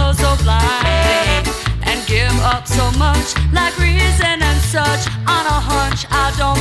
Speaker 14: like reason and such on a hunch. I don't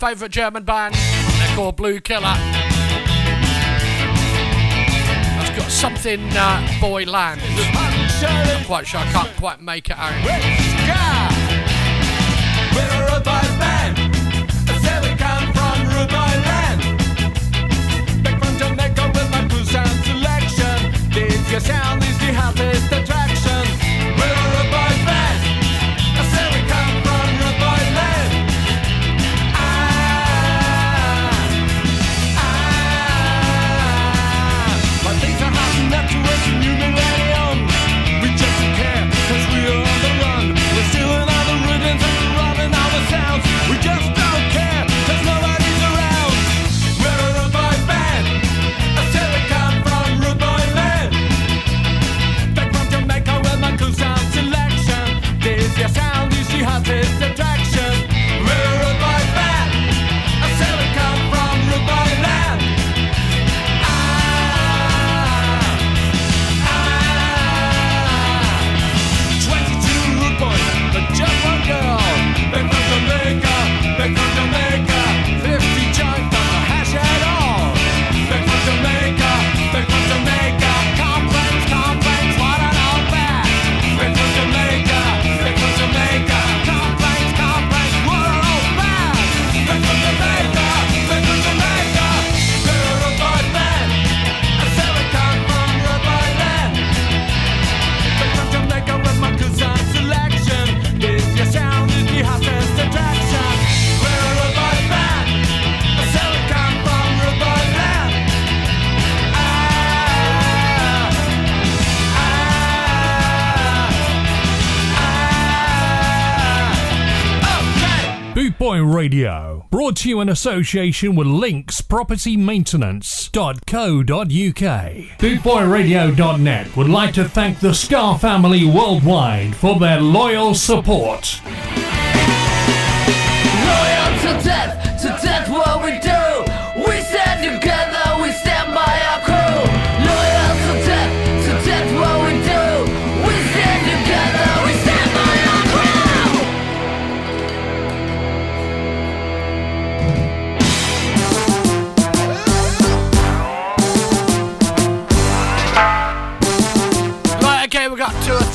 Speaker 4: favourite German band. They're called Blue Killer. That's got something uh, boy land. I'm not quite sure. I can't quite make it out.
Speaker 1: you in association with Links Property linkspropertymaintenance.co.uk. BootboyRadio.net would like to thank the Ska family worldwide for their loyal support.
Speaker 26: Loyal to death, to death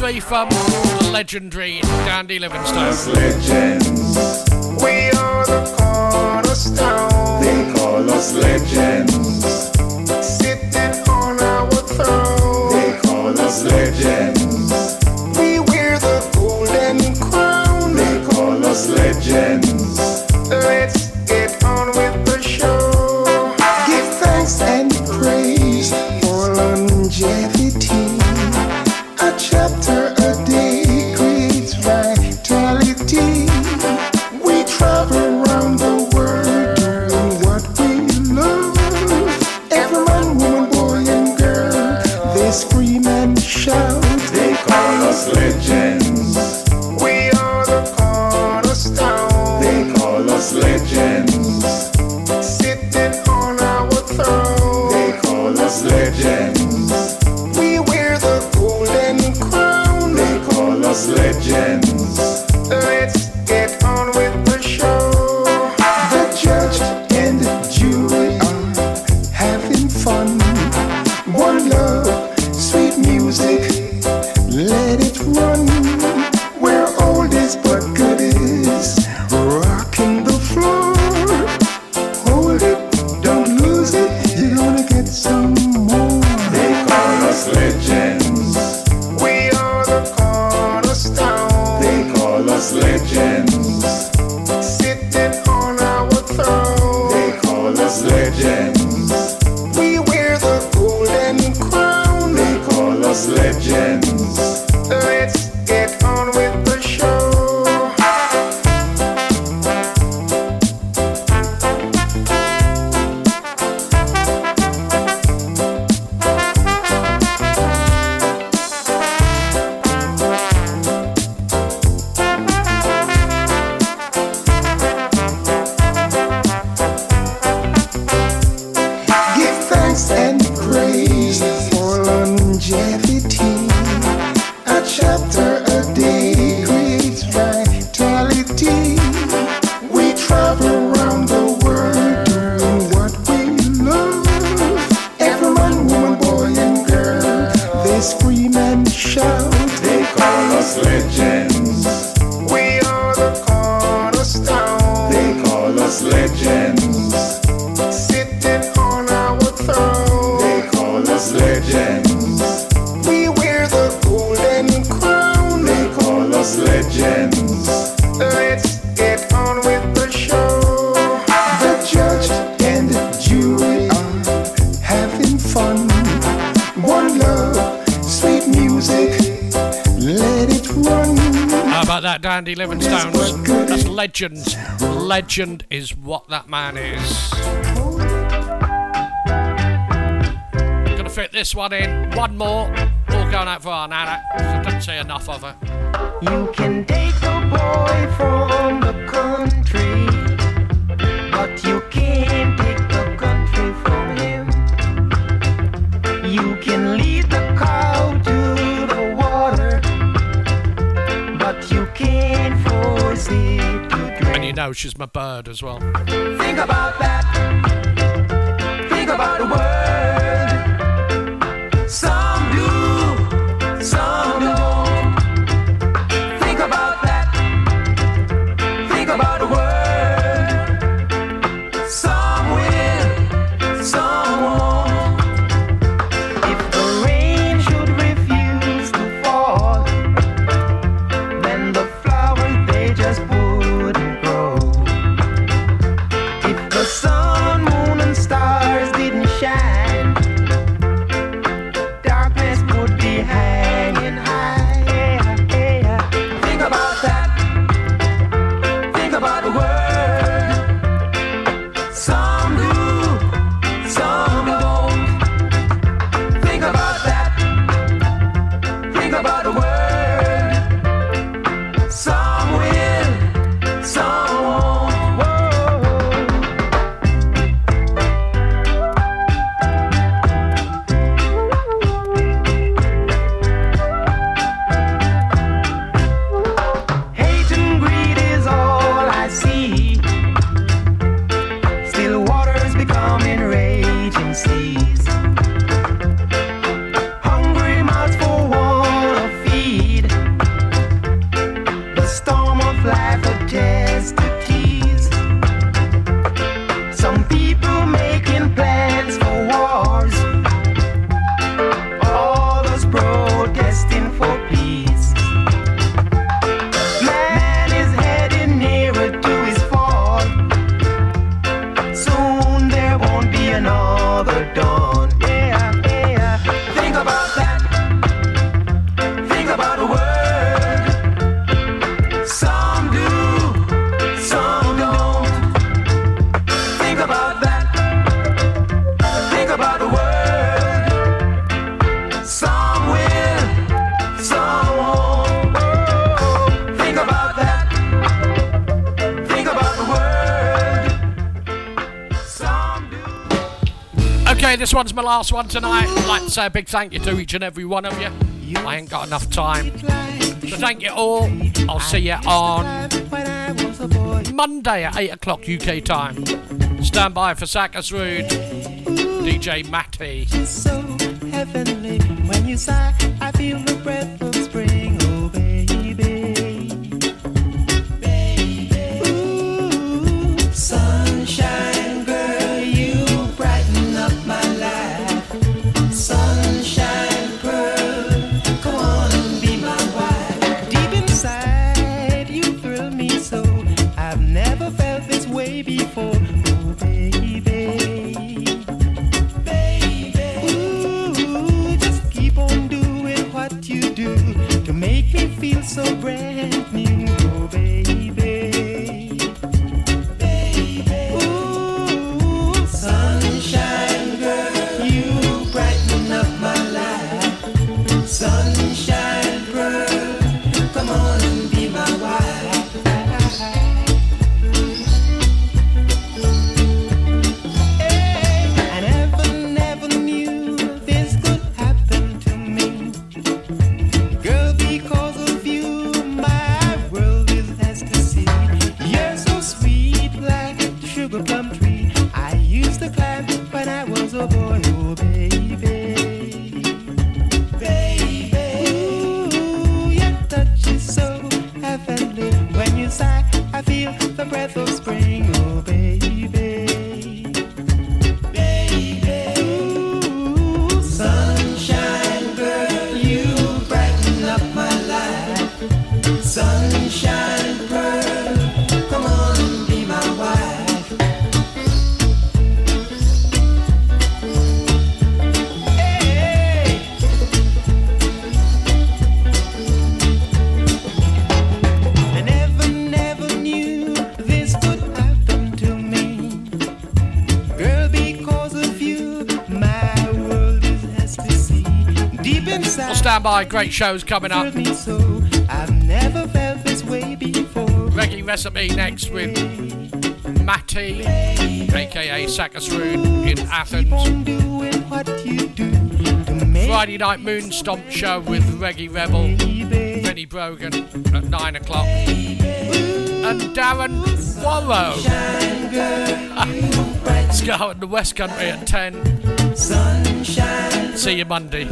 Speaker 4: obviously from the legendary Dandy Livingstone.
Speaker 6: Us legends, we are the cornerstone. They call us legends, sitting on our throne. They call us legends, we wear the golden crown. They call us legends.
Speaker 4: legend. Legend is what that man is. Gonna fit this one in. One more. All going out for our nana. So don't say enough of her.
Speaker 20: You can take the boy from.
Speaker 4: she's my bird as well.
Speaker 20: Think about that.
Speaker 11: one's my last one tonight. I'd like to say a big thank you to each and every one of you. I ain't got enough time. So thank you all. I'll see you on Monday at 8 o'clock UK time. Stand by for Sackers Rude, DJ Matty. July. Great shows coming up.
Speaker 20: So,
Speaker 11: Reggae recipe next with Matty, aka Sakasroon in Athens. Friday night moon stomp show with Reggae Rebel, Benny Brogan at nine o'clock, and Darren Wallow. Let's go in the West Country at ten. Sunshine. See you Monday.